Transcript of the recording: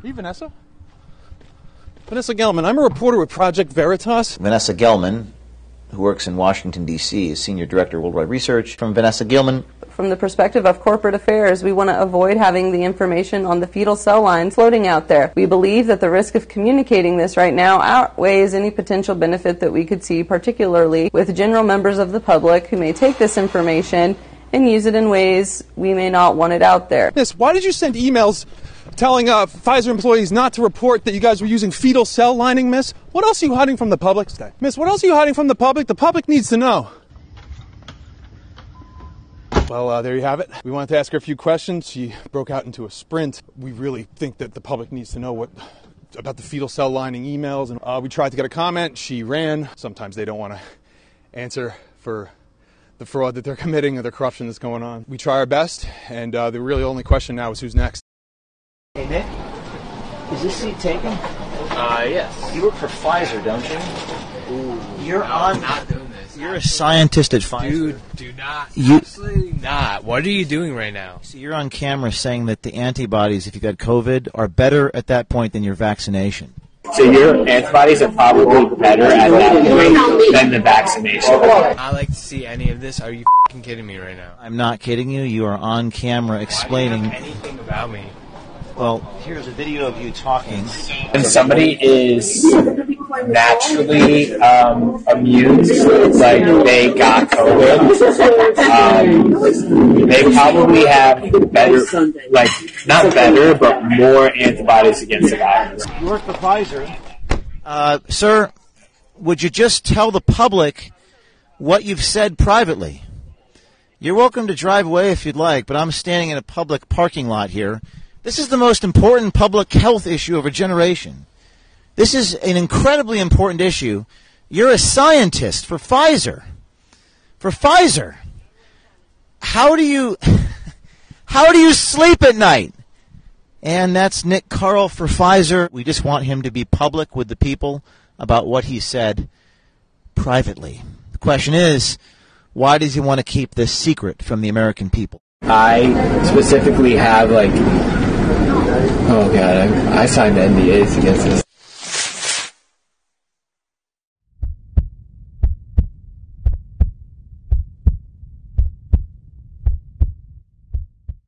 Are you Vanessa? Vanessa Gelman. I'm a reporter with Project Veritas. Vanessa Gelman, who works in Washington, D.C., is Senior Director of Worldwide Research. From Vanessa Gelman. From the perspective of corporate affairs, we want to avoid having the information on the fetal cell lines floating out there. We believe that the risk of communicating this right now outweighs any potential benefit that we could see, particularly with general members of the public who may take this information and use it in ways we may not want it out there. Miss, why did you send emails telling uh, Pfizer employees not to report that you guys were using fetal cell lining, miss? What else are you hiding from the public? Stay. Miss, what else are you hiding from the public? The public needs to know. Well, uh, there you have it. We wanted to ask her a few questions. She broke out into a sprint. We really think that the public needs to know what about the fetal cell lining emails, and uh, we tried to get a comment. She ran. Sometimes they don't want to answer for the fraud that they're committing or the corruption that's going on. We try our best, and uh, the really only question now is who's next. Hey, Nick, is this seat taken? Uh, yes. You work for Pfizer, don't you? Ooh, You're no, on. I'm not doing this. You're a scientist at Pfizer. Dude, do not. You- Absolutely not. What are you doing right now? So you're on camera saying that the antibodies, if you got COVID, are better at that point than your vaccination. So your antibodies are probably better at that point than the vaccination. I like to see any of this. Are you fing kidding me right now? I'm not kidding you. You are on camera explaining. Why do you have anything about me? Well, here's a video of you talking. When somebody is naturally um, immune, like they got COVID, um, they probably have better, like not better, but more antibodies against the virus. You work for Pfizer. Uh, sir, would you just tell the public what you've said privately? You're welcome to drive away if you'd like, but I'm standing in a public parking lot here. This is the most important public health issue of a generation. This is an incredibly important issue. You're a scientist for Pfizer. For Pfizer. How do you how do you sleep at night? And that's Nick Karl for Pfizer. We just want him to be public with the people about what he said privately. The question is, why does he want to keep this secret from the American people? I specifically have like, oh god, I, I signed NDAs against this.